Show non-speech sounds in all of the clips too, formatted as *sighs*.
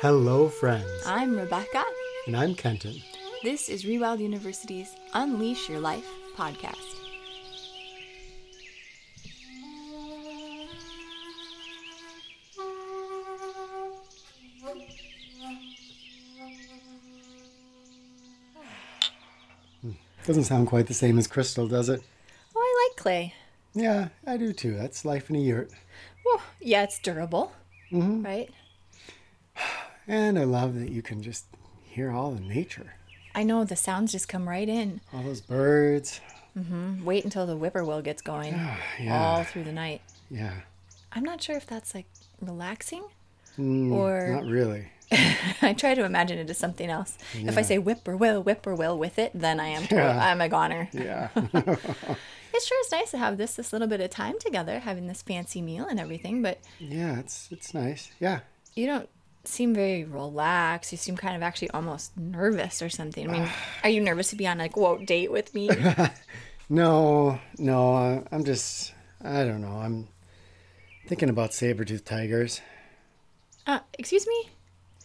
Hello, friends. I'm Rebecca. And I'm Kenton. This is Rewild University's Unleash Your Life podcast. Doesn't sound quite the same as crystal, does it? Oh, I like clay. Yeah, I do too. That's life in a yurt. Well, yeah, it's durable, mm-hmm. right? And I love that you can just hear all the nature. I know the sounds just come right in. All those birds. Mm-hmm. Wait until the whippoorwill gets going *sighs* yeah. all through the night. Yeah. I'm not sure if that's like relaxing Mm, or Not really. *laughs* I try to imagine it as something else. If I Yeah. say whippoorwill, whippoorwill with it, then I am Yeah. I'm a goner. *laughs* Yeah. *laughs* It sure is nice to have this this little bit of time together, having this fancy meal and everything, but yeah, it's it's nice. Yeah. you don't seem very relaxed. You seem kind of actually almost nervous or something. I mean, *sighs* are you nervous to be on a quote date with me? *laughs* No, no, I'm just I don't know. I'm thinking about saber-toothed tigers. Uh, excuse me?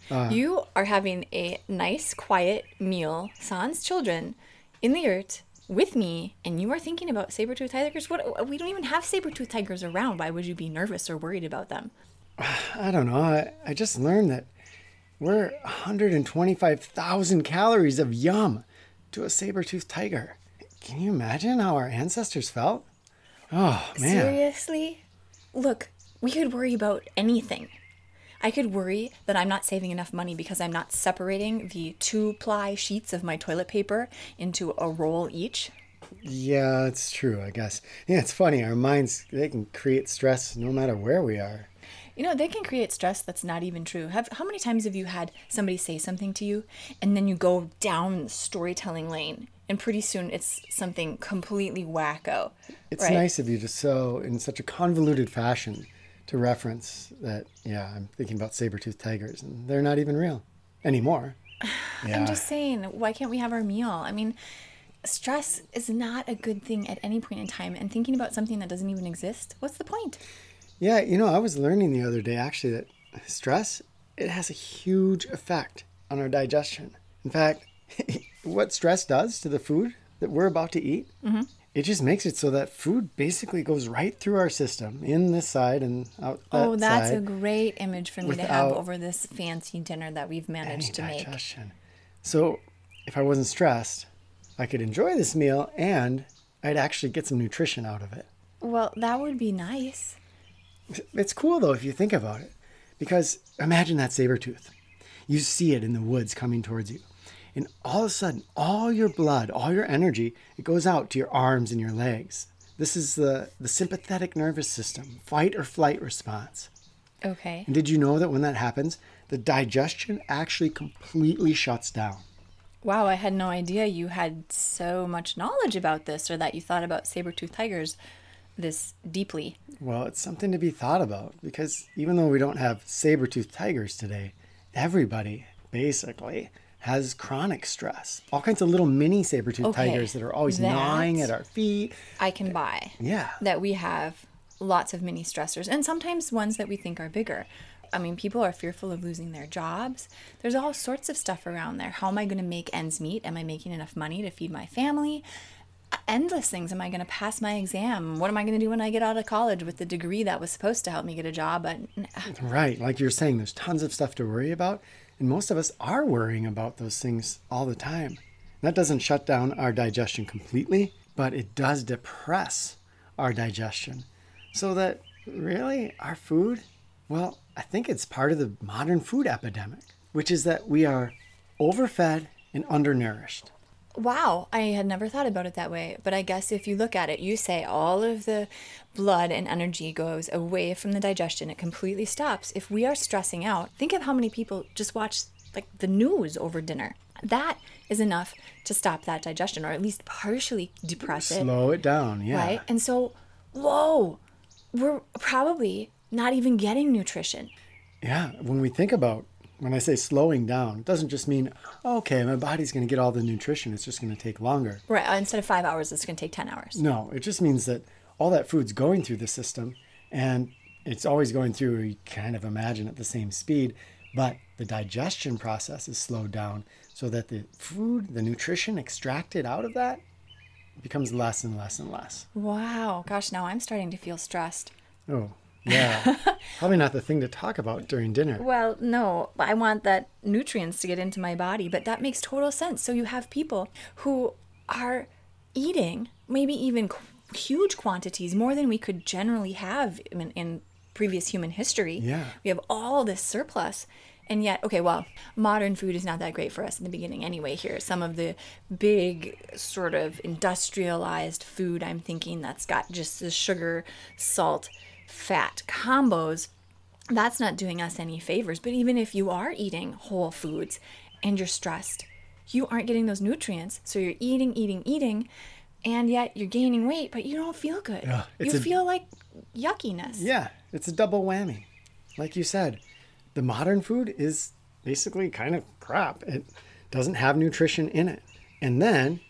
Uh. you are having a nice, quiet meal, sans children, in the yurt with me, and you are thinking about saber-toothed tigers? What? We don't even have saber-toothed tigers around. Why would you be nervous or worried about them? I don't know. I, I just learned that we're 125,000 calories of yum to a saber-toothed tiger. Can you imagine how our ancestors felt? Oh, man. Seriously? Look, we could worry about anything. I could worry that I'm not saving enough money because I'm not separating the two ply sheets of my toilet paper into a roll each. Yeah, it's true, I guess. Yeah, it's funny. Our minds, they can create stress no matter where we are. You know, they can create stress that's not even true. Have how many times have you had somebody say something to you and then you go down the storytelling lane and pretty soon it's something completely wacko. It's right? nice of you to so, in such a convoluted fashion, to reference that, yeah, I'm thinking about saber-toothed tigers, and they're not even real anymore. Yeah. *sighs* I'm just saying, why can't we have our meal? I mean, stress is not a good thing at any point in time, and thinking about something that doesn't even exist, what's the point? Yeah, you know, I was learning the other day actually that stress it has a huge effect on our digestion. In fact, *laughs* what stress does to the food that we're about to eat, mm-hmm. it just makes it so that food basically goes right through our system, in this side and out that oh, that's side. a great image for me to have over this fancy dinner that we've managed to any make. digestion. So, if I wasn't stressed, I could enjoy this meal and I'd actually get some nutrition out of it. Well, that would be nice. It's cool though if you think about it. Because imagine that saber tooth. You see it in the woods coming towards you. And all of a sudden, all your blood, all your energy, it goes out to your arms and your legs. This is the, the sympathetic nervous system, fight or flight response. Okay. And did you know that when that happens, the digestion actually completely shuts down? Wow, I had no idea you had so much knowledge about this or that you thought about saber-toothed tigers this deeply. Well, it's something to be thought about because even though we don't have saber-toothed tigers today, everybody basically has chronic stress. All kinds of little mini saber-toothed Okay, tigers that are always that- gnawing at our feet. I can buy Yeah. that we have lots of mini stressors and sometimes ones that we think are bigger. I mean, people are fearful of losing their jobs. There's all sorts of stuff around there. How am I going to make ends meet? Am I making enough money to feed my family? Endless things. Am I going to pass my exam? What am I going to do when I get out of college with the degree that was supposed to help me get a job? But ah. Right. Like you're saying, there's tons of stuff to worry about. And most of us are worrying about those things all the time. That doesn't shut down our digestion completely, but it does depress our digestion. So that really our food, well, I think it's part of the modern food epidemic, which is that we are overfed and undernourished. Wow, I had never thought about it that way. But I guess if you look at it, you say all of the blood and energy goes away from the digestion, it completely stops. If we are stressing out, think of how many people just watch like the news over dinner. That is enough to stop that digestion or at least partially depress it, Slow it down, yeah. right? And so, whoa, we're probably not even getting nutrition. Yeah, when we think about when I say slowing down, it doesn't just mean okay, my body's going to get all the nutrition. It's just going to take longer. Right, uh, instead of 5 hours, it's going to take 10 hours. No, it just means that all that food's going through the system and it's always going through, you kind of imagine at the same speed, but the digestion process is slowed down so that the food, the nutrition extracted out of that becomes less and less and less. Wow. Gosh, now I'm starting to feel stressed. Oh, yeah. *laughs* Probably not the thing to talk about during dinner. Well, no, I want that nutrients to get into my body, but that makes total sense. So you have people who are eating maybe even qu- huge quantities, more than we could generally have in, in previous human history. Yeah. We have all this surplus. And yet, okay, well, modern food is not that great for us in the beginning anyway. Here, some of the big sort of industrialized food I'm thinking that's got just the sugar, salt, fat combos, that's not doing us any favors. But even if you are eating whole foods and you're stressed, you aren't getting those nutrients. So you're eating, eating, eating, and yet you're gaining weight, but you don't feel good. You a- feel like yuckiness. Yeah, it's a double whammy. Like you said, the modern food is basically kind of crap. It doesn't have nutrition in it. And then,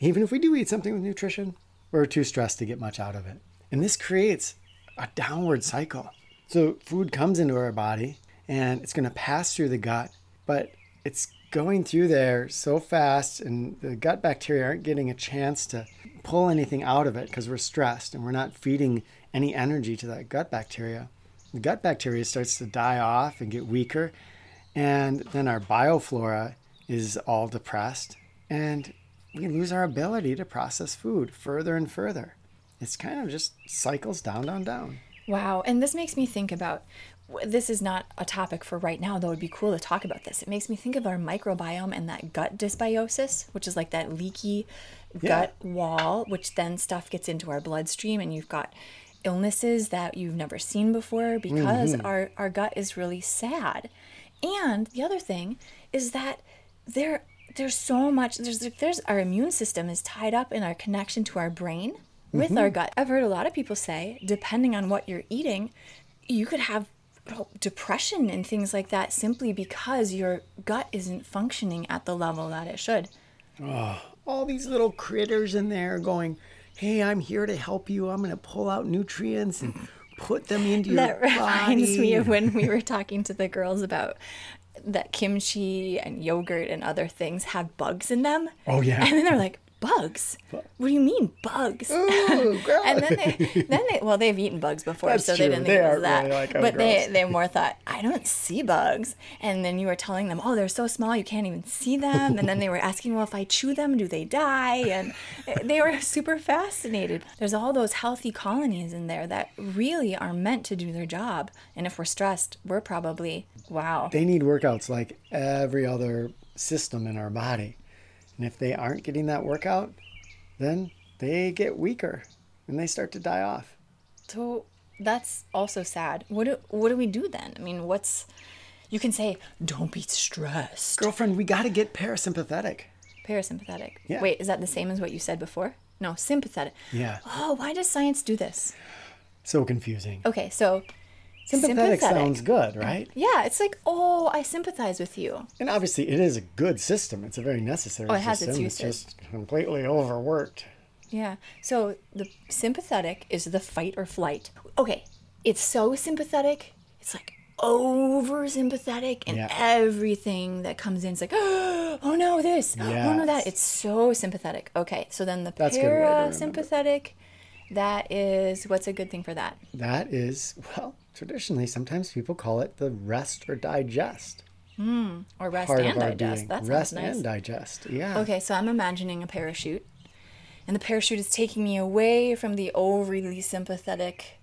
even if we do eat something with nutrition, we're too stressed to get much out of it. And this creates a downward cycle. So, food comes into our body and it's going to pass through the gut, but it's going through there so fast, and the gut bacteria aren't getting a chance to pull anything out of it because we're stressed and we're not feeding any energy to that gut bacteria. The gut bacteria starts to die off and get weaker, and then our bioflora is all depressed, and we lose our ability to process food further and further. It's kind of just cycles down, down, down. Wow. And this makes me think about this is not a topic for right now, though it'd be cool to talk about this. It makes me think of our microbiome and that gut dysbiosis, which is like that leaky gut wall, which then stuff gets into our bloodstream, and you've got illnesses that you've never seen before because mm-hmm. our, our gut is really sad. And the other thing is that there there's so much there's there's our immune system is tied up in our connection to our brain with our mm-hmm. gut. I've heard a lot of people say depending on what you're eating, you could have depression and things like that simply because your gut isn't functioning at the level that it should. Oh, all these little critters in there going, "Hey, I'm here to help you. I'm going to pull out nutrients and *laughs* put them into your body." That reminds me of when we were *laughs* talking to the girls about that kimchi and yogurt and other things have bugs in them. Oh, yeah. And then they're like, bugs? What do you mean bugs? Ooh, *laughs* gross. and then they, then they, well, they've eaten bugs before, That's so true. they didn't They think it was that. really like, oh, but they, they more thought, I don't see bugs. And then you were telling them, oh, they're so small, you can't even see them. And then they were asking, well, if I chew them, do they die? And they were super fascinated. There's all those healthy colonies in there that really are meant to do their job. And if we're stressed, we're probably, wow. they need workouts like every other system in our body. And if they aren't getting that workout, then they get weaker and they start to die off. So that's also sad. What do, what do we do then? I mean, what's, you can say, don't be stressed. Girlfriend, we got to get parasympathetic. Parasympathetic. Yeah. Wait, is that the same as what you said before? No, sympathetic. Yeah. Oh, why does science do this? So confusing. Okay, so Sympathetic, sounds good, right? Yeah, it's like, oh, I sympathize with you. And obviously, it is a good system. It's a very necessary Oh, it has its system. It's uses. just completely overworked. Yeah. So the sympathetic is the fight or flight. Okay, it's so sympathetic. It's like over sympathetic, and Yeah. everything that comes in is like, *gasps* oh no, this, *gasps* oh no, that. It's so sympathetic. Okay, so then the That's good way to parasympathetic, that is what's a good thing for that? That is, well, traditionally, sometimes people call it the rest or digest hmm, Or rest part and of our digest. being. That rest nice. and digest. Yeah. Okay, so I'm imagining a parachute, and the parachute is taking me away from the overly sympathetic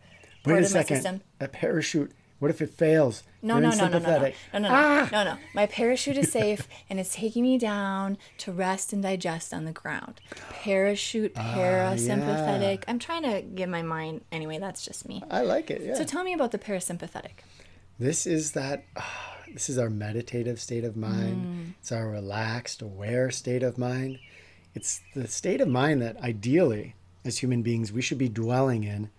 Wait part a of my second. system. A parachute. What if it fails? No, no, no, no, no, no, no, no, no, no, no. My parachute is safe, *laughs* and it's taking me down to rest and digest on the ground. Parachute, parasympathetic. I'm trying to get my mind. Anyway, that's just me. I like it. Yeah. So tell me about the parasympathetic. This is that. ah, this is our meditative state of mind. Mm. It's our relaxed, aware state of mind. It's the state of mind that ideally, as human beings, we should be dwelling in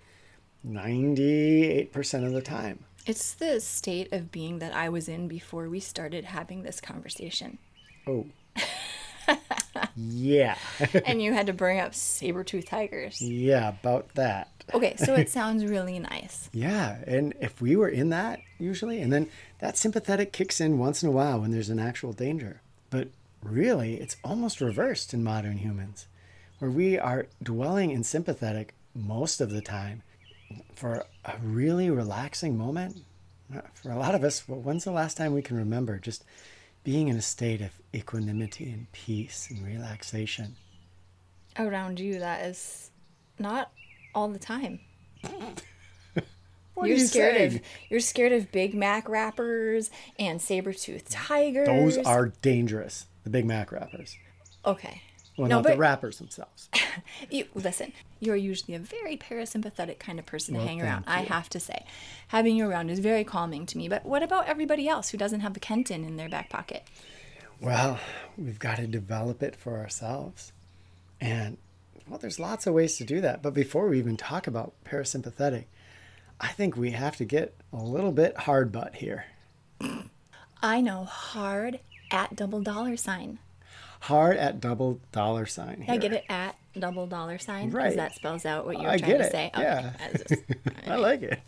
98% of the time. It's the state of being that I was in before we started having this conversation. Oh, *laughs* yeah. *laughs* and you had to bring up saber-tooth tigers. yeah, about that. Okay, so it *laughs* sounds really nice. Yeah, and if we were in that usually, and then that sympathetic kicks in once in a while when there's an actual danger. But really, it's almost reversed in modern humans, where we are dwelling in sympathetic most of the time for a really relaxing moment. Uh, for a lot of us, well, when's the last time we can remember just being in a state of equanimity and peace and relaxation? Around you, that is not all the time. *laughs* What you're you scared saying? of you're scared of Big Mac wrappers and saber-toothed tigers. Those are dangerous. The Big Mac wrappers. okay. Well, no, not but the wrappers themselves. *laughs* you, listen, you're usually a very parasympathetic kind of person to hang around. thank I have to say, having you around is very calming to me. But what about everybody else who doesn't have the Kenton in their back pocket? Well, we've got to develop it for ourselves. And, well, there's lots of ways to do that. But before we even talk about parasympathetic, I think we have to get a little bit hard butt here. I know hard at double dollar sign. Hard at double dollar sign here. I get it at double dollar sign. Right. Because that spells out what you're I trying to say. yeah. I just- *laughs* I like it.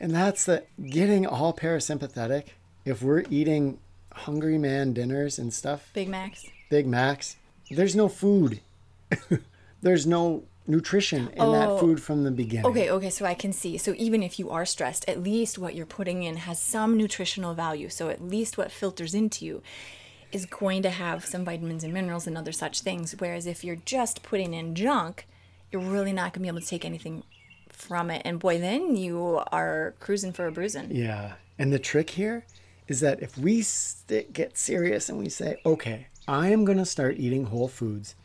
and that's the getting all parasympathetic. If we're eating hungry man dinners and stuff, Big Macs. Big Macs, there's no food. *laughs* there's no nutrition in Oh. that food from the beginning. Okay, okay, so I can see. So even if you are stressed, at least what you're putting in has some nutritional value. So at least what filters into you is going to have some vitamins and minerals and other such things. Whereas if you're just putting in junk, you're really not going to be able to take anything from it. And boy, then you are cruising for a bruising. Yeah. And the trick here is that if we st- get serious and we say, okay, I am going to start eating whole foods,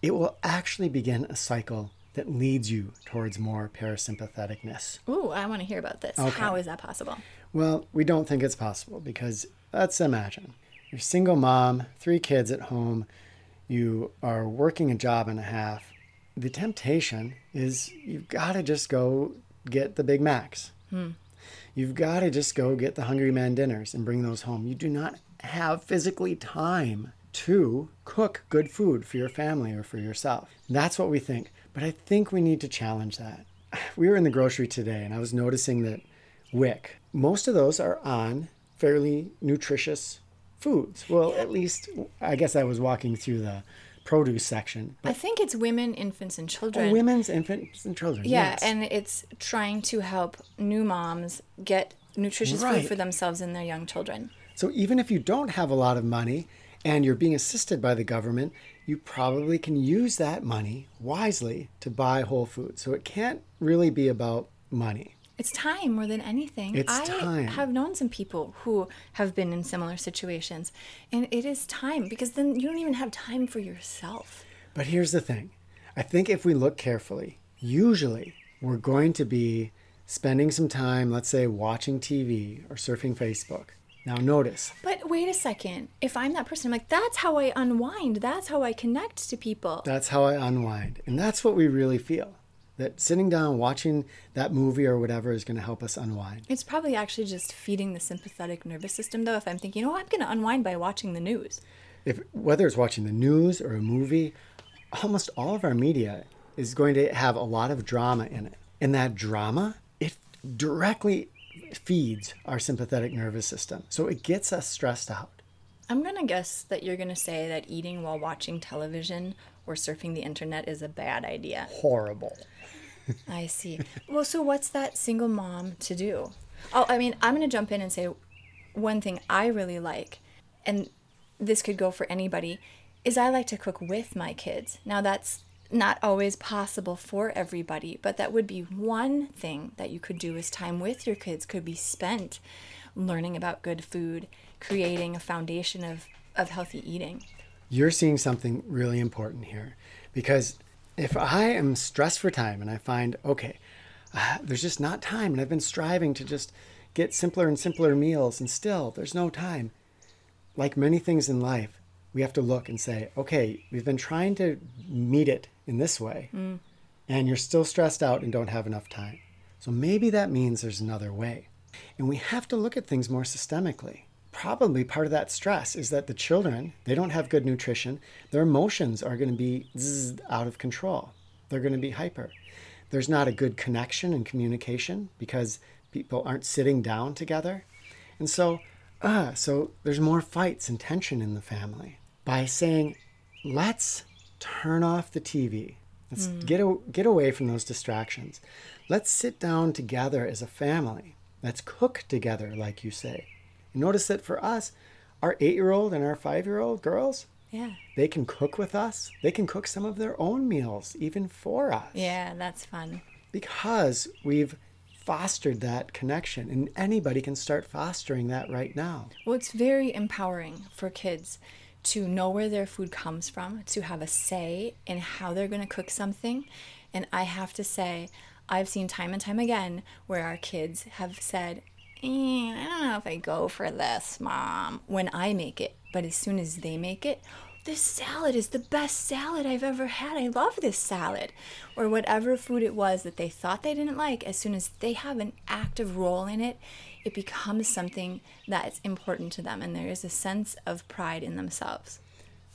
it will actually begin a cycle that leads you towards more parasympatheticness. Ooh, I want to hear about this. Okay. How is that possible? Well, we don't think it's possible because let's imagine you're a single mom, three kids at home, you are working a job and a half. The temptation is you've got to just go get the Big Macs. Hmm. You've got to just go get the Hungry Man dinners and bring those home. You do not have physically time to cook good food for your family or for yourself. That's what we think. But I think we need to challenge that. *sighs* We were in the grocery today and I was noticing that WIC, most of those are on fairly nutritious foods. Well, at least I guess I was walking through the produce section. I think it's women, infants, and children. Oh, women's, infants, and children. Yeah, yes. and it's trying to help new moms get nutritious Right. food for themselves and their young children. So even if you don't have a lot of money and you're being assisted by the government, you probably can use that money wisely to buy whole food. So it can't really be about money. It's time more than anything. It's I time. have known some people who have been in similar situations, and it is time because then you don't even have time for yourself. But here's the thing I think if we look carefully, usually we're going to be spending some time, let's say, watching TV or surfing Facebook. Now, notice But wait a second. If I'm that person, I'm like, that's how I unwind. That's how I connect to people. that's how I unwind. And that's what we really feel that sitting down, watching that movie or whatever is going to help us unwind. It's probably actually just feeding the sympathetic nervous system, though. If I'm thinking, oh, I'm going to unwind by watching the news. if whether it's watching the news or a movie, almost all of our media is going to have a lot of drama in it. And that drama, it directly feeds our sympathetic nervous system. So it gets us stressed out. I'm going to guess that you're going to say that eating while watching television or surfing the internet is a bad idea. Horrible. I see. Well, so what's that single mom to do? Oh, I mean, I'm going to jump in and say one thing I really like, and this could go for anybody, is I like to cook with my kids. Now, that's not always possible for everybody, but that would be one thing that you could do is time with your kids could be spent learning about good food, creating a foundation of, of healthy eating. You're seeing something really important here because if I am stressed for time and I find, okay, uh, there's just not time, and I've been striving to just get simpler and simpler meals, and still there's no time. Like many things in life, we have to look and say, okay, we've been trying to meet it in this way, and you're still stressed out and don't have enough time. So maybe that means there's another way. And we have to look at things more systemically. Probably part of that stress is that the children, they don't have good nutrition. Their emotions are going to be out of control. They're going to be hyper. There's not a good connection and communication because people aren't sitting down together. And so, uh, so there's more fights and tension in the family. By saying, let's turn off the TV. Let's get, a, get away from those distractions. Let's sit down together as a family. Let's cook together, like you say. Notice that for us, our eight year old and our five year old girls, Yeah. they can cook with us. They can cook some of their own meals, even for us Yeah, that's fun. because we've fostered that connection and anybody can start fostering that right now Well, it's very empowering for kids to know where their food comes from, to have a say in how they're going to cook something. And I have to say, I've seen time and time again where our kids have said, eh, I don't know if I go for this, mom, when I make it. But as soon as they make it, this salad is the best salad I've ever had. I love this salad. Or whatever food it was that they thought they didn't like, as soon as they have an active role in it, it becomes something that is important to them. And there is a sense of pride in themselves.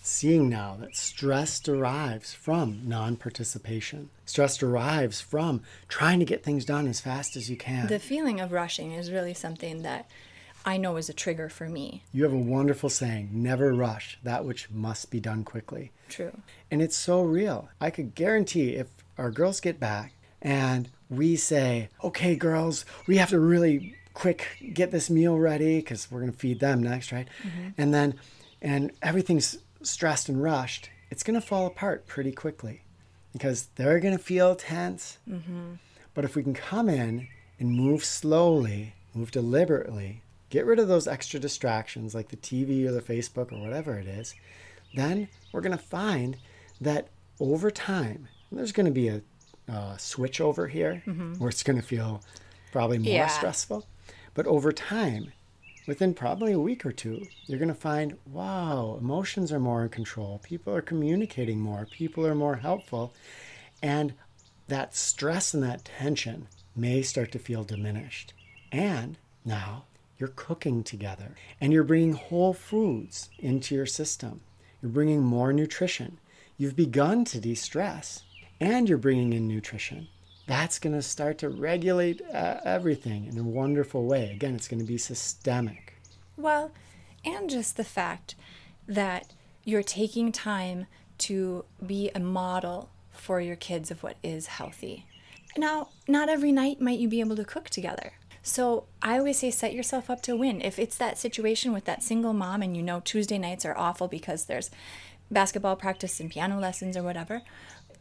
Seeing now that stress derives from non-participation stress derives from trying to get things done as fast as you can The feeling of rushing is really something that I know is a trigger for me. you have a wonderful saying never rush that which must be done quickly True. And it's so real. I could guarantee if our girls get back and we say, okay, girls, we have to really quick get this meal ready because we're going to feed them next, right? Mm-hmm. And then, and everything's stressed and rushed, it's going to fall apart pretty quickly because they're going to feel tense. But if we can come in and move slowly, move deliberately, get rid of those extra distractions like the TV or the Facebook or whatever it is, then we're going to find that over time, there's going to be a uh, switch over here where it's going to feel probably more Yeah. stressful. But over time, within probably a week or two, you're going to find, wow, emotions are more in control. People are communicating more. People are more helpful. And that stress and that tension may start to feel diminished. And now you're cooking together and you're bringing whole foods into your system. You're bringing more nutrition. You've begun to de stress and you're bringing in nutrition. That's going to start to regulate uh, everything in a wonderful way. Again, it's going to be systemic. Well, and just the fact that you're taking time to be a model for your kids of what is healthy. Now, not every night might you be able to cook together. So I always say set yourself up to win. If it's that situation with that single mom and you know Tuesday nights are awful because there's basketball practice and piano lessons or whatever,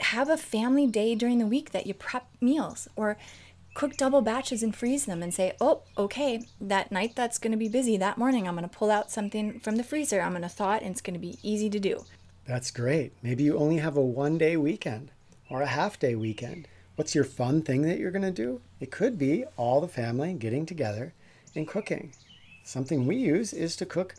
have a family day during the week that you prep meals or cook double batches and freeze them and say, oh, okay, that night that's going to be busy that morning, I'm going to pull out something from the freezer. I'm going to thaw it and it's going to be easy to do. That's great. Maybe you only have a one day weekend or a half day weekend. What's your fun thing that you're going to do? It could be all the family getting together and cooking. Something we use is to cook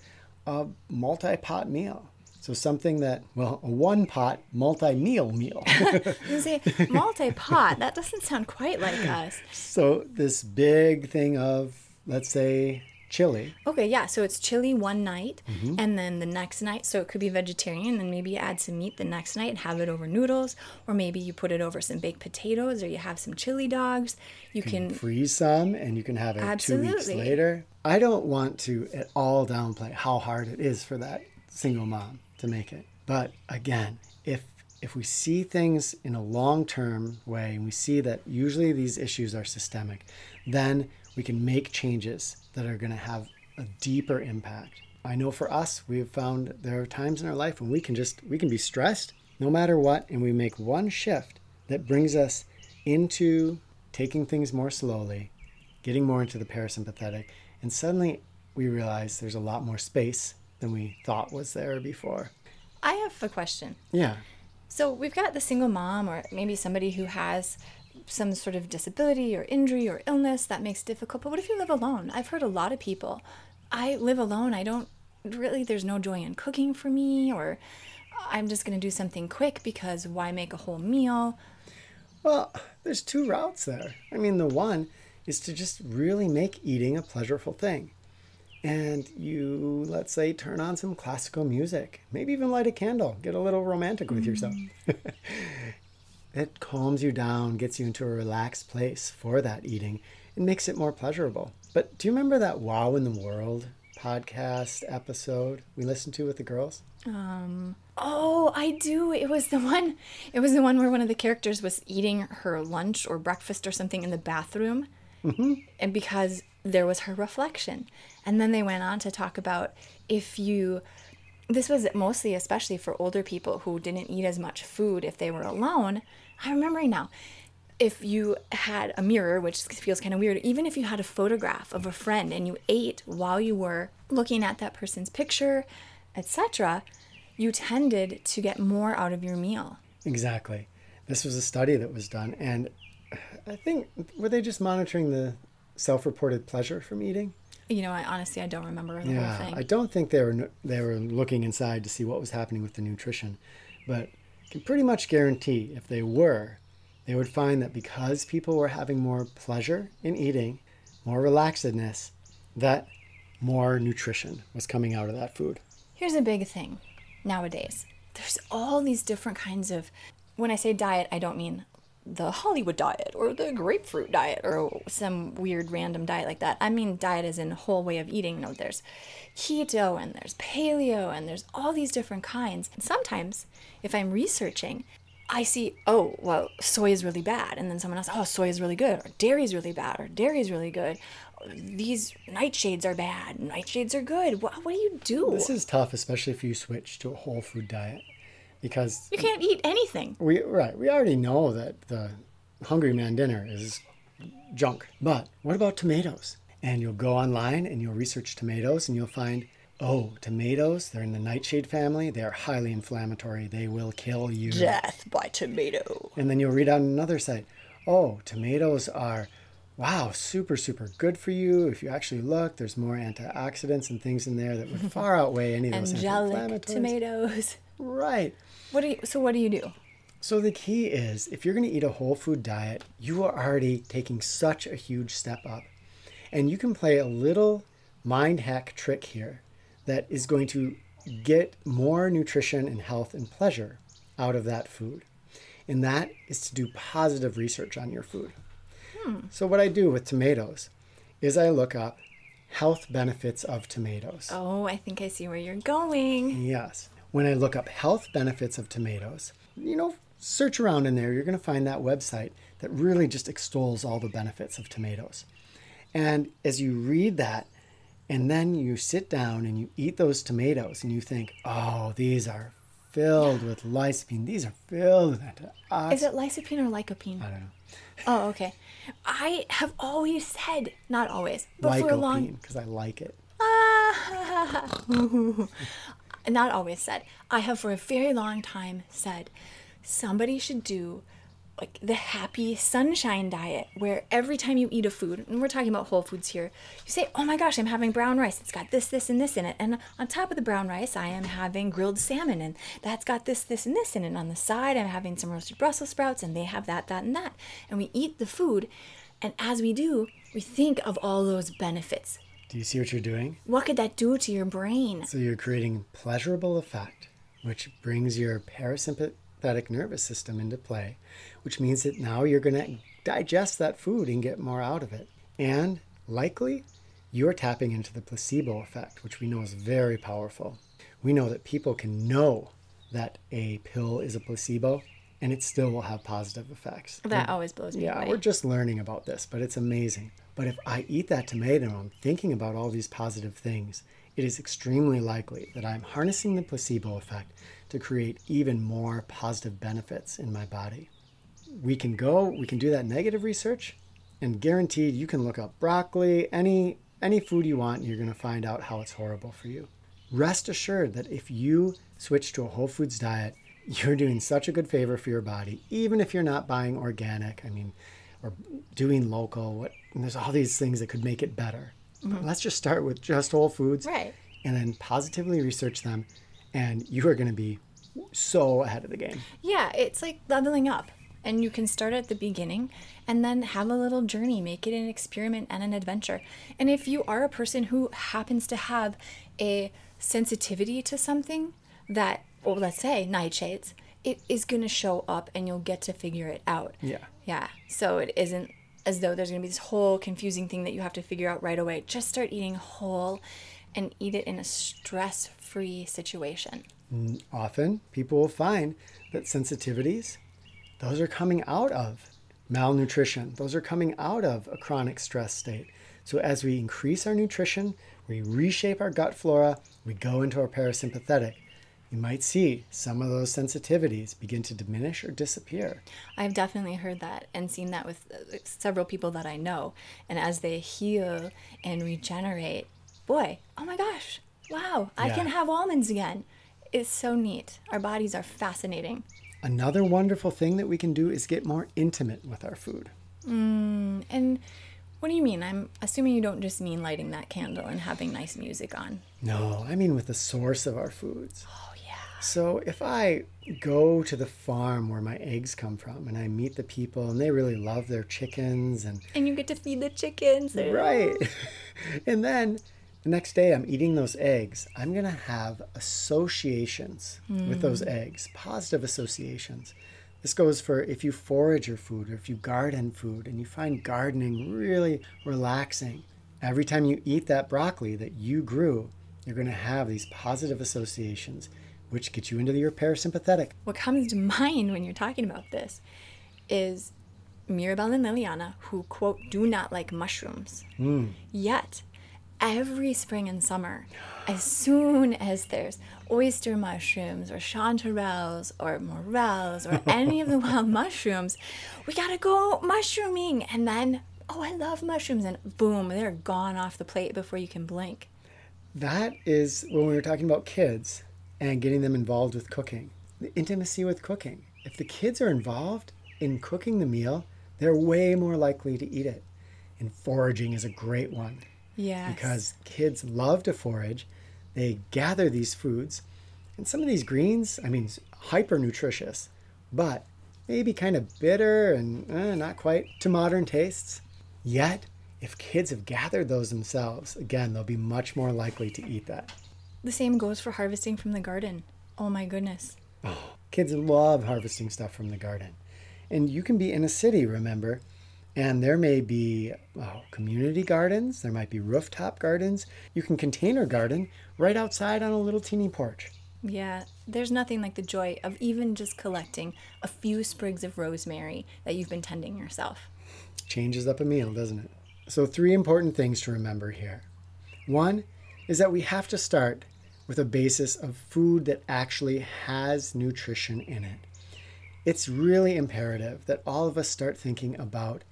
a multi pot meal. So something that, well, a one pot multi meal meal. *laughs* You *laughs* say multi pot, that doesn't sound quite like us. so this big thing of, let's say, chili. Okay, yeah, so it's chili one night mm-hmm. and then the next night, so it could be vegetarian, and maybe you add some meat the next night and have it over noodles, or maybe you put it over some baked potatoes or you have some chili dogs. You can freeze some and you can have it two weeks later. I don't want to at all downplay how hard it is for that single mom to make it. But again, if if we see things in a long-term way and we see that usually these issues are systemic, then we can make changes that are going to have a deeper impact. I know for us, we've found there are times in our life when we can just we can be stressed no matter what and we make one shift that brings us into taking things more slowly, getting more into the parasympathetic, and suddenly we realize there's a lot more space than we thought was there before. I have a question. Yeah. So we've got the single mom, or maybe somebody who has some sort of disability or injury or illness that makes it difficult. But what if you live alone? I've heard a lot of people. I live alone. I don't really. There's no joy in cooking for me, or I'm just gonna do something quick because why make a whole meal? Well, there's two routes there. I mean, the one is to just really make eating a pleasurable thing. and you, let's say, turn on some classical music, maybe even light a candle, get a little romantic with yourself. Mm. *laughs* it calms you down, gets you into a relaxed place for that eating, and makes it more pleasurable. But do you remember that Wow in the World podcast episode we listened to with the girls? Um, oh, I do. It was the one. It was the one where one of the characters was eating her lunch or breakfast or something in the bathroom, Mm-hmm. and because there was her reflection, and then they went on to talk about if you. This was mostly, especially for older people who didn't eat as much food if they were alone. I'm remembering now. If you had a mirror, which feels kind of weird, even if you had a photograph of a friend and you ate while you were looking at that person's picture, etc., you tended to get more out of your meal. Exactly. This was a study that was done, and I think were they just monitoring the self-reported pleasure from eating? You know, I honestly I don't remember the Yeah, whole thing. I don't think they were they were looking inside to see what was happening with the nutrition, but can pretty much guarantee if they were, they would find that because people were having more pleasure in eating, more relaxedness, that more nutrition was coming out of that food. Here's a big thing nowadays. There's all these different kinds of when I say diet, I don't mean the Hollywood diet or the grapefruit diet or some weird random diet like that. I mean diet is in whole way of eating. No, there's keto and there's paleo and there's all these different kinds. And sometimes if I'm researching, I see, oh, well, soy is really bad. And then someone else, oh, soy is really good. Or dairy is really bad. Or dairy is really good. These nightshades are bad. Nightshades are good. What, what do you do? This is tough, especially if you switch to a whole food diet, because You can't eat anything. we right we already know that the Hungry Man dinner is junk. But what about tomatoes? And you'll go online and you'll research tomatoes, and you'll find oh, tomatoes. They're in the nightshade family. They are highly inflammatory. They will kill you. Death by tomato. And then you'll read on another site, oh, tomatoes are, wow, super, super good for you. If you actually look, there's more antioxidants and things in there that would *laughs* far outweigh any of those Angelic anti-inflammatories. tomatoes. Right. What do you? So what do you do? So the key is if you're going to eat a whole food diet, you are already taking such a huge step up. And you can play a little mind hack trick here that is going to get more nutrition and health and pleasure out of that food. And that is to do positive research on your food. Hmm. So what I do with tomatoes is I look up health benefits of tomatoes. Oh, I think I see where you're going. Yes. When I look up health benefits of tomatoes, you know, search around in there, you're going to find that website that really just extols all the benefits of tomatoes. And as you read that, and then you sit down and you eat those tomatoes and you think, oh, these are filled with lycopene. These are filled with antioxidants. Is it lycopene or lycopene? I don't know. Oh, okay. I have always said, not always, but for a long Lycopene, because I like it. *laughs* not always said. I have for a very long time said somebody should do like the happy sunshine diet where every time you eat a food, and we're talking about whole foods here, you say, "Oh my gosh, I'm having brown rice. It's got this, this, and this in it." And on top of the brown rice, I am having grilled salmon, and that's got this, this, and this in it. And on the side, I'm having some roasted Brussels sprouts, and they have that, that, and that. And we eat the food, and as we do, we think of all those benefits. Do you see what you're doing? What could that do to your brain? So you're creating pleasurable effect, which brings your parasympathetic nervous system into play, which means that now you're going to digest that food and get more out of it. And likely, you're tapping into the placebo effect, which we know is very powerful. We know that people can know that a pill is a placebo and it still will have positive effects. That always blows me Yeah, away. we're just learning about this, but it's amazing. But if I eat that tomato and I'm thinking about all these positive things, it is extremely likely that I'm harnessing the placebo effect to create even more positive benefits in my body. We can go, we can do that negative research, and guaranteed you can look up broccoli, any any food you want, and you're going to find out how it's horrible for you. Rest assured that if you switch to a whole foods diet, *laughs* you're doing such a good favor for your body, even if you're not buying organic. I mean, or doing local. What and there's all these things that could make it better. But mm-hmm. let's just start with just whole foods, Right. and then positively research them, and you are going to be so ahead of the game. Yeah, it's like leveling up. And you can start at the beginning and then have a little journey, make it an experiment and an adventure. And if you are a person who happens to have a sensitivity to something that, or let's say nightshades, it is going to show up and you'll get to figure it out. Yeah. Yeah. So it isn't as though there's going to be this whole confusing thing that you have to figure out right away. Just start eating whole and eat it in a stress free situation. Often people will find that sensitivities, those are coming out of malnutrition, those are coming out of a chronic stress state. So as we increase our nutrition, we reshape our gut flora, we go into our parasympathetic. You might see some of those sensitivities begin to diminish or disappear. I've definitely heard that and seen that with uh, several people that I know. And as they heal and regenerate, boy, oh my gosh, wow, I Yeah. can have almonds again. It's so neat. Our bodies are fascinating. Another wonderful thing that we can do is get more intimate with our food. And what do you mean? I'm assuming you don't just mean lighting that candle and having nice music on. No, I mean with the source of our foods. So if I go to the farm where my eggs come from and I meet the people and they really love their chickens and And you get to feed the chickens. right. *laughs* and then the next day I'm eating those eggs, I'm going to have associations with those mm. eggs, positive associations. This goes for if you forage your food or if you garden food and you find gardening really relaxing. Every time you eat that broccoli that you grew, you're going to have these positive associations, which gets you into your parasympathetic. What comes to *laughs* mind when you're talking about this is Mirabelle and Liliana, who, quote, do not like mushrooms. Hmm. Yet, every spring and summer, as soon as there's oyster mushrooms or chanterelles or morels or any of the *laughs* wild mushrooms, we gotta go mushrooming. And then, oh, I love mushrooms. And boom, they're gone off the plate before you can blink. That is when we were talking about kids and getting them involved with cooking. The intimacy with cooking. If the kids are involved in cooking the meal, they're way more likely to eat it. And foraging is a great one Yes. because kids love to forage. They gather these foods. And some of these greens, I mean, hyper nutritious, but maybe kind of bitter and eh, not quite to modern tastes. Yet, if kids have gathered those themselves, again, they'll be much more likely to eat that. The same goes for harvesting from the garden. Oh my goodness. *gasps* Kids love harvesting stuff from the garden. And you can be in a city, remember, and there may be oh, community gardens, there might be rooftop gardens. You can container garden right outside on a little teeny porch. Yeah, there's nothing like the joy of even just collecting a few sprigs of rosemary that you've been tending yourself. Changes up a meal, doesn't it? So, three important things to remember here. One is that we have to start with a basis of food that actually has nutrition in it. It's really imperative that all of us start thinking about,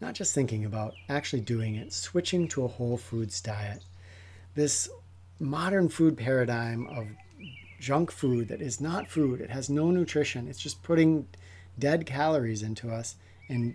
not just thinking about, actually doing it, switching to a whole foods diet. This modern food paradigm of junk food that is not food, it has no nutrition, it's just putting dead calories into us and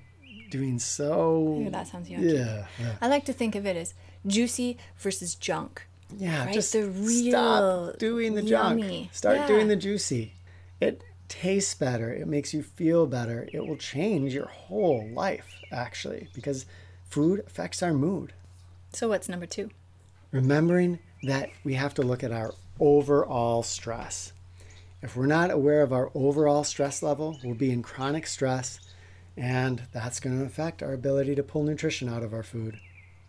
doing so. Ooh, that sounds yucky. Yeah, yeah. I like to think of it as juicy versus junk. Yeah, Right? just The real stop doing the junk. Start Yeah. doing the juicy. It tastes better. It makes you feel better. It will change your whole life, actually, because food affects our mood. So, what's number two? Remembering that we have to look at our overall stress. If we're not aware of our overall stress level, we'll be in chronic stress, and that's going to affect our ability to pull nutrition out of our food.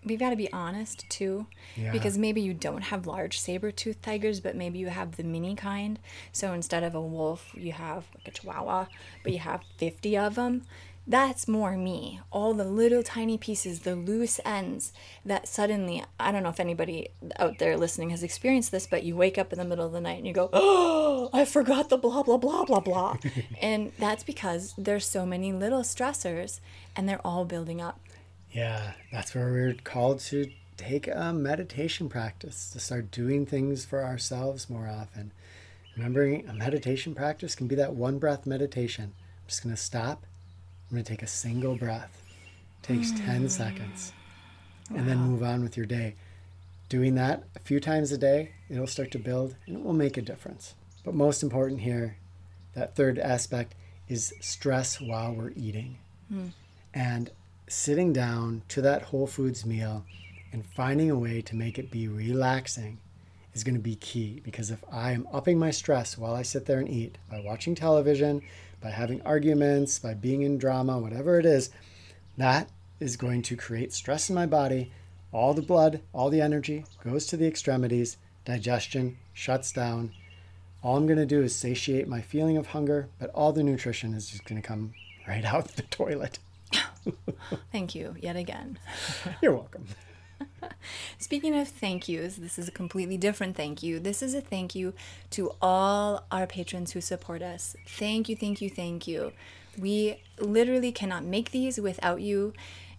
We've got to be honest too, Yeah. because maybe you don't have large saber tooth tigers, but maybe you have the mini kind. So instead of a wolf, you have like a chihuahua, but you have 50 of them. That's more me. All the little tiny pieces, the loose ends that suddenly, I don't know if anybody out there listening has experienced this, but you wake up in the middle of the night and you go, Oh, I forgot the blah, blah, blah, blah, blah. *laughs* and that's because there's so many little stressors and they're all building up. Yeah, that's where we're called to take a meditation practice, to start doing things for ourselves more often. Remembering a meditation practice can be that one breath meditation. I'm just going to stop. I'm going to take a single breath. takes 10 mm. seconds. And then move on with your day. Doing that a few times a day, it'll start to build and it will make a difference. But most important here, that third aspect is stress while we're eating. Hmm. And sitting down to that Whole Foods meal and finding a way to make it be relaxing is going to be key because if I am upping my stress while I sit there and eat by watching television, by having arguments, by being in drama, whatever it is, that is going to create stress in my body. All the blood, all the energy goes to the extremities, digestion shuts down. All I'm going to do is satiate my feeling of hunger, but all the nutrition is just going to come right *laughs* out the toilet. *laughs* Thank you yet again. *laughs* You're welcome. *laughs* Speaking of thank yous, this is a completely different thank you. This is a thank you to all our patrons who support us. Thank you, thank you, thank you. We literally cannot make these without you.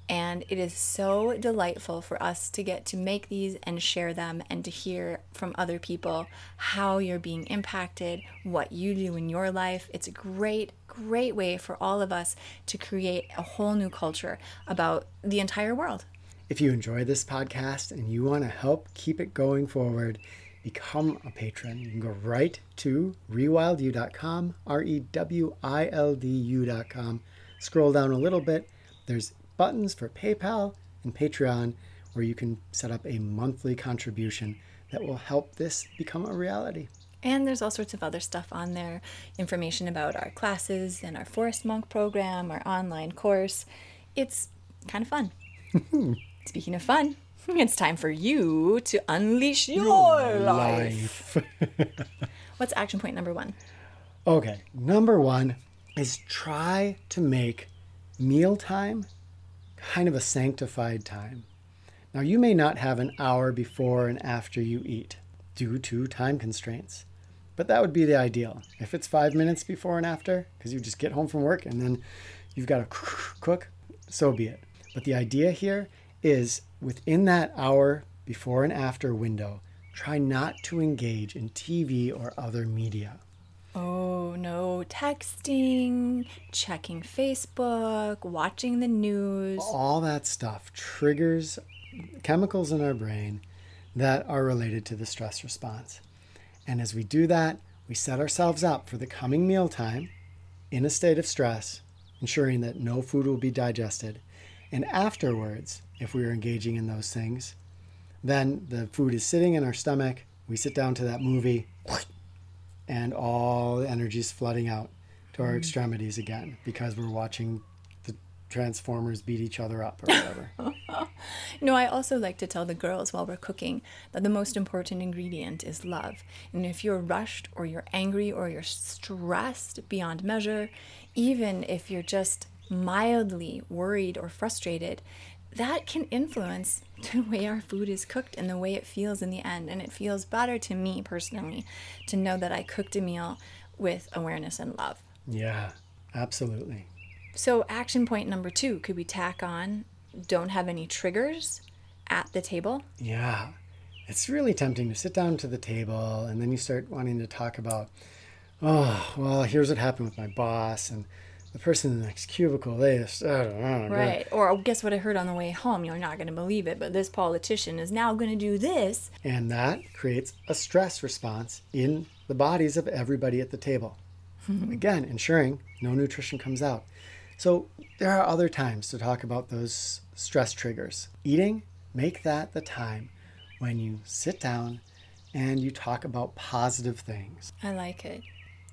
And it is so delightful for us to get to make these and share them and to hear from other people how you're being impacted, what you do in your life. It's a great, great way for all of us to create a whole new culture about the entire world. If you enjoy this podcast and you want to help keep it going forward, become a patron. You can go right to rewildu.com, R E W I L D U.com. Scroll down a little bit. There's buttons for PayPal and Patreon where you can set up a monthly contribution that will help this become a reality. And there's all sorts of other stuff on there information about our classes and our Forest Monk program, our online course. It's kind of fun. *laughs* Speaking of fun, it's time for you to unleash your, life. *laughs* What's action point number one? Okay, number one is try to make mealtime kind of a sanctified time. Now, you may not have an hour before and after you eat due to time constraints, but that would be the ideal. If it's five minutes before and after, because you just get home from work and then you've got to *laughs* cook, so be it. But the idea here is within that hour before and after window, try not to engage in TV or other media. Oh no, texting, checking Facebook, watching the news. All that stuff triggers chemicals in our brain that are related to the stress response. And as we do that, we set ourselves up for the coming mealtime in a state of stress, ensuring that no food will be digested. And afterwards, if we are engaging in those things, then the food is sitting in our stomach. We sit down to that movie, and all the energy is flooding out to our mm. extremities again because we're watching Transformers beat each other up or whatever. *laughs* No, I also like to tell the girls while we're cooking that the most important ingredient is love. And if you're rushed or you're angry or you're stressed beyond measure, even if you're just mildly worried or frustrated, that can influence *laughs* the way our food is cooked and the way it feels in the end. And it feels better to me personally to know that I cooked a meal with awareness and love. yeah, absolutely. So, action point number two could we tack on don't have any triggers at the table? Yeah. It's really tempting to sit down to the table and then you start wanting to talk about, oh, well, here's what happened with my boss and the person in the next cubicle. They just, I don't know. Right. Or oh, guess what I heard on the way home? You're not going to believe it, but this politician is now going to do this. And that creates a stress response in the bodies of everybody at the table. *laughs* Again, ensuring no nutrition comes out. So there are other times to talk about those stress triggers. Eating, make that the time when you sit down and you talk about positive things. I like it.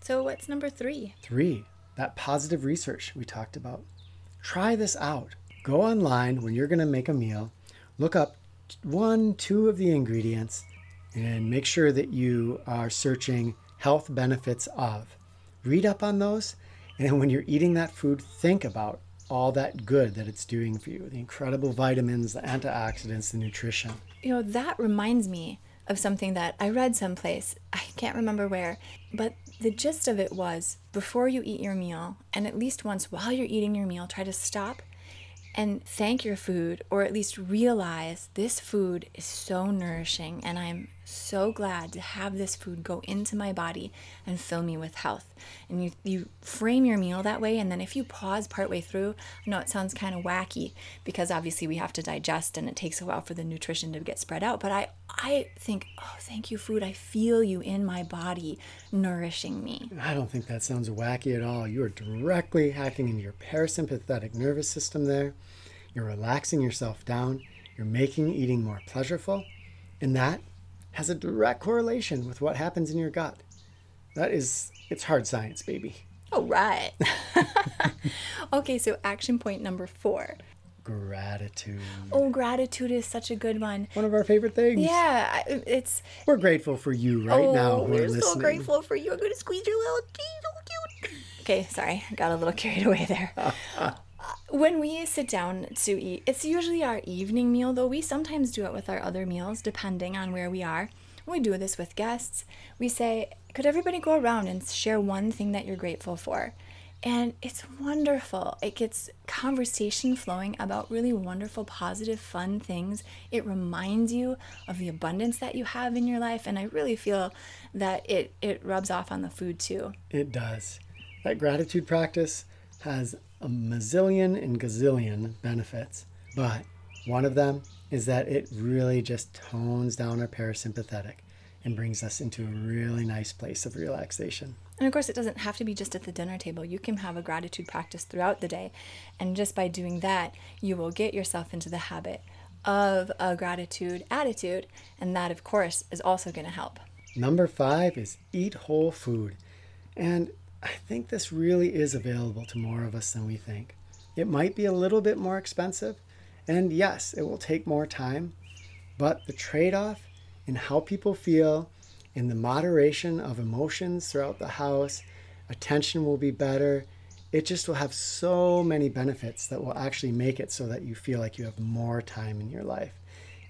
So, what's number three? Three, that positive research we talked about. Try this out. Go online when you're going to make a meal, look up one, two of the ingredients, and make sure that you are searching health benefits of. Read up on those, and when you're eating that food, think about all that good that it's doing for you the incredible vitamins, the antioxidants, the nutrition. You know, that reminds me of something that I read someplace. I can't remember where, but the gist of it was before you eat your meal, and at least once while you're eating your meal, try to stop and thank your food, or at least realize this food is so nourishing, and I'm so glad to have this food go into my body and fill me with health. And you, you frame your meal that way. And then if you pause partway through, I know it sounds kind of wacky because obviously we have to digest and it takes a while for the nutrition to get spread out. But I, I think, oh, thank you, food. I feel you in my body nourishing me. I don't think that sounds wacky at all. You are directly hacking into your parasympathetic nervous system there. You're relaxing yourself down. You're making eating more pleasurable. And that has a direct correlation with what happens in your gut. That is, it's hard science, baby. Oh, right. *laughs* okay, so action point number four. Gratitude. Oh, gratitude is such a good one. One of our favorite things. Yeah, it's. We're grateful for you right oh, now. who are we're so grateful for you. I'm going to squeeze your little teeth. Cute. Okay, sorry. I got a little carried away there. *laughs* when we sit down to eat, it's usually our evening meal, though we sometimes do it with our other meals, depending on where we are. We do this with guests, we say, Could everybody go around and share one thing that you're grateful for? And it's wonderful. It gets conversation flowing about really wonderful, positive, fun things. It reminds you of the abundance that you have in your life. And I really feel that it, it rubs off on the food too. It does. That gratitude practice has a mazillion and gazillion benefits, but one of them is that it really just tones down our parasympathetic and brings us into a really nice place of relaxation. And of course, it doesn't have to be just at the dinner table. You can have a gratitude practice throughout the day. And just by doing that, you will get yourself into the habit of a gratitude attitude. And that, of course, is also going to help. Number five is eat whole food. And I think this really is available to more of us than we think. It might be a little bit more expensive, and yes, it will take more time, but the trade off in how people feel, in the moderation of emotions throughout the house, attention will be better. It just will have so many benefits that will actually make it so that you feel like you have more time in your life.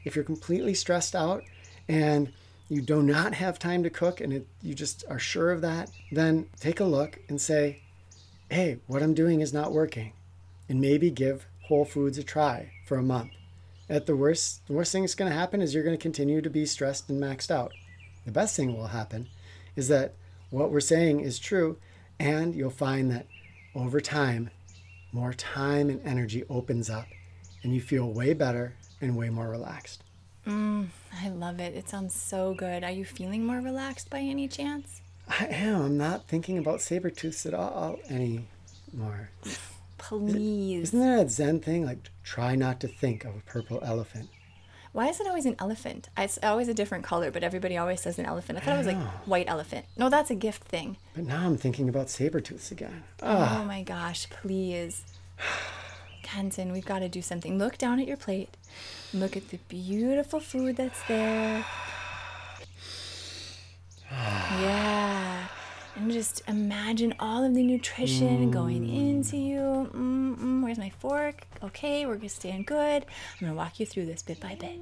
If you're completely stressed out and you do not have time to cook and it, you just are sure of that, then take a look and say, hey, what I'm doing is not working. And maybe give Whole Foods a try for a month. At the worst, the worst thing that's going to happen is you're going to continue to be stressed and maxed out. The best thing will happen is that what we're saying is true, and you'll find that over time, more time and energy opens up, and you feel way better and way more relaxed. I love it. It sounds so good. Are you feeling more relaxed by any chance? I am. I'm not thinking about saber tooths at all anymore. *laughs* Please. Isn't there that Zen thing like try not to think of a purple elephant? Why is it always an elephant? It's always a different color, but everybody always says an elephant. I thought it was like white elephant. No, that's a gift thing. But now I'm thinking about saber tooths again. Ah, Oh my gosh, please. *sighs* *sighs* *sighs* Kenton, we've got to do something. Look down at your plate. Look at the beautiful food that's there. Yeah. And just imagine all of the nutrition going mm. into you. Mm-mm, where's my fork? Okay, we're going to stand good. I'm going to walk you through this bit by bit.